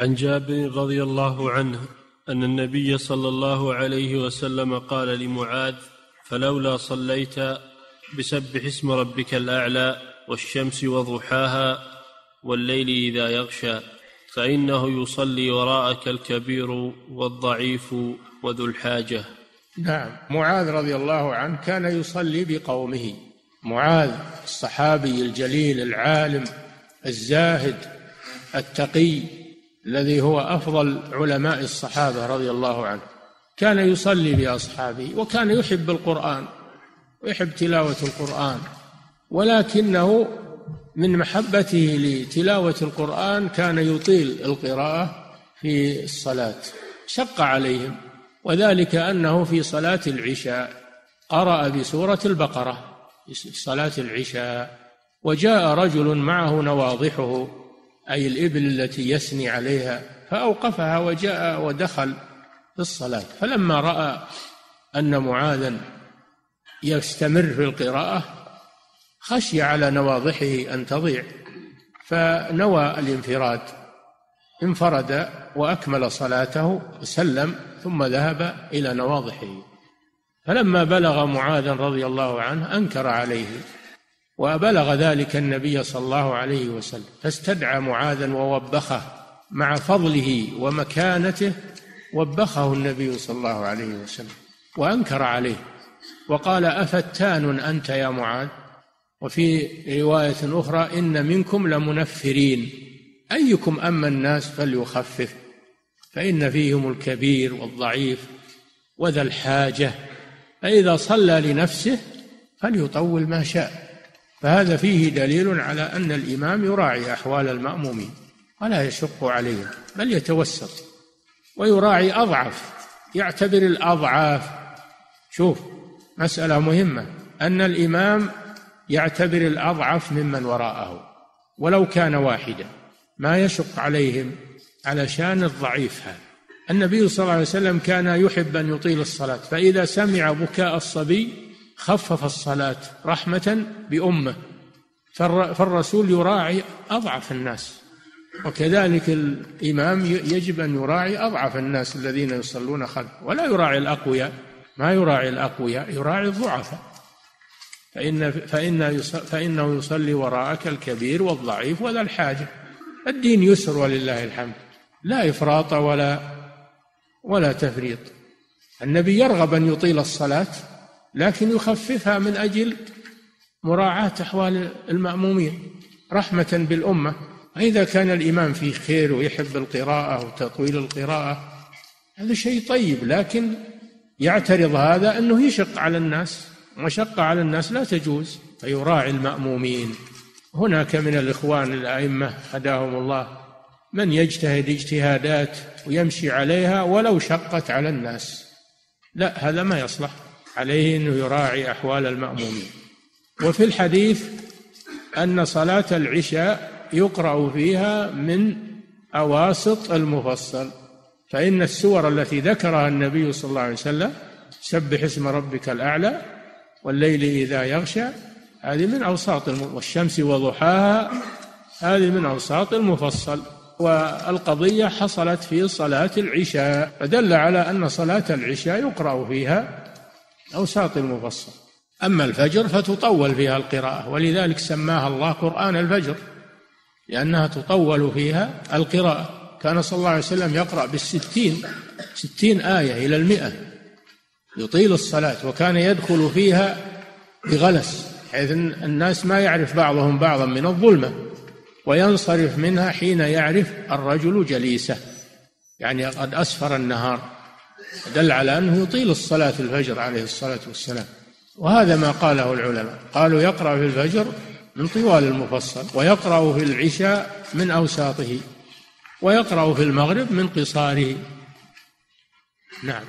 عن جابر رضي الله عنه أن النبي صلى الله عليه وسلم قال لمعاذ فلولا صليت بسبح اسم ربك الأعلى والشمس وضحاها والليل إذا يغشى فإنه يصلي وراءك الكبير والضعيف وذو الحاجة. نعم معاذ رضي الله عنه كان يصلي بقومه. معاذ الصحابي الجليل العالم الزاهد التقي الذي هو أفضل علماء الصحابة رضي الله عنه. كان يصلي بأصحابه وكان يحب القرآن ويحب تلاوة القرآن ولكنه من محبته لتلاوة القرآن كان يطيل القراءة في الصلاة شق عليهم وذلك أنه في صلاة العشاء قرأ بسورة البقرة في صلاة العشاء وجاء رجل معه نواضحه أي الإبل التي يثني عليها فأوقفها وجاء ودخل في الصلاة. فلما رأى أن معاذا يستمر في القراءة خشي على نواضحه أن تضيع فنوى الانفراد. انفرد وأكمل صلاته وسلم ثم ذهب إلى نواضحه. فلما بلغ معاذا رضي الله عنه أنكر عليه. وبلغ ذلك النبي صلى الله عليه وسلم فاستدعى معاذا ووبخه مع فضله ومكانته وبخه النبي صلى الله عليه وسلم وأنكر عليه وقال أفتان أنت يا معاذ؟ وفي رواية أخرى إن منكم لمنفرين أيكم أما الناس فليخفف فإن فيهم الكبير والضعيف وذا الحاجة فإذا صلى لنفسه فليطول ما شاء. فهذا فيه دليل على أن الإمام يراعي أحوال المأمومين ولا يشق عليهم بل يتوسط ويراعي أضعف يعتبر الأضعاف. شوف مسألة مهمة أن الإمام يعتبر الأضعف ممن وراءه ولو كان واحدا. ما يشق عليهم علشان الضعيف هذا. النبي صلى الله عليه وسلم كان يحب أن يطيل الصلاة فإذا سمع بكاء الصبي خفف الصلاة رحمة بأمة فالرسول يراعي أضعف الناس وكذلك الإمام يجب أن يراعي أضعف الناس الذين يصلون خلفه ولا يراعي الأقوياء ما يراعي الأقوياء يراعي الضعفاء فإن فإن فإنه يصلي وراءك الكبير والضعيف وذا الحاجة. الدين يسر ولله الحمد لا إفراط ولا ولا تفريط. النبي يرغب أن يطيل الصلاة لكن يخففها من أجل مراعاة أحوال المأمومين رحمة بالأمة. إذا كان الإمام فيه خير ويحب القراءة وتطويل القراءة هذا شيء طيب لكن يعترض هذا أنه يشق على الناس مشقة على الناس لا تجوز فيراعي المأمومين. هناك من الإخوان الأئمة هداهم الله من يجتهد اجتهادات ويمشي عليها ولو شقت على الناس. لا هذا ما يصلح. عليه أنه يراعي أحوال المأمومين. وفي الحديث أن صلاة العشاء يقرأ فيها من أواسط المفصل فإن السور التي ذكرها النبي صلى الله عليه وسلم سبح اسم ربك الأعلى والليل إذا يغشى هذه من أوساط والشمس وضحاها هذه من أوساط المفصل. والقضية حصلت في صلاة العشاء فدل على أن صلاة العشاء يقرأ فيها أوساط المفصل أما الفجر فتطول فيها القراءة ولذلك سماها الله قرآن الفجر لأنها تطول فيها القراءة. كان صلى الله عليه وسلم يقرأ بالستين ستين آية إلى المئة يطيل الصلاة وكان يدخل فيها بغلس حيث الناس ما يعرف بعضهم بعضا من الظلمة وينصرف منها حين يعرف الرجل جليسه يعني قد أسفر النهار. دل على أنه يطيل الصلاة الفجر عليه الصلاة والسلام. وهذا ما قاله العلماء. قالوا يقرأ في الفجر من طوال المفصل ويقرأ في العشاء من أوساطه ويقرأ في المغرب من قصاره. نعم.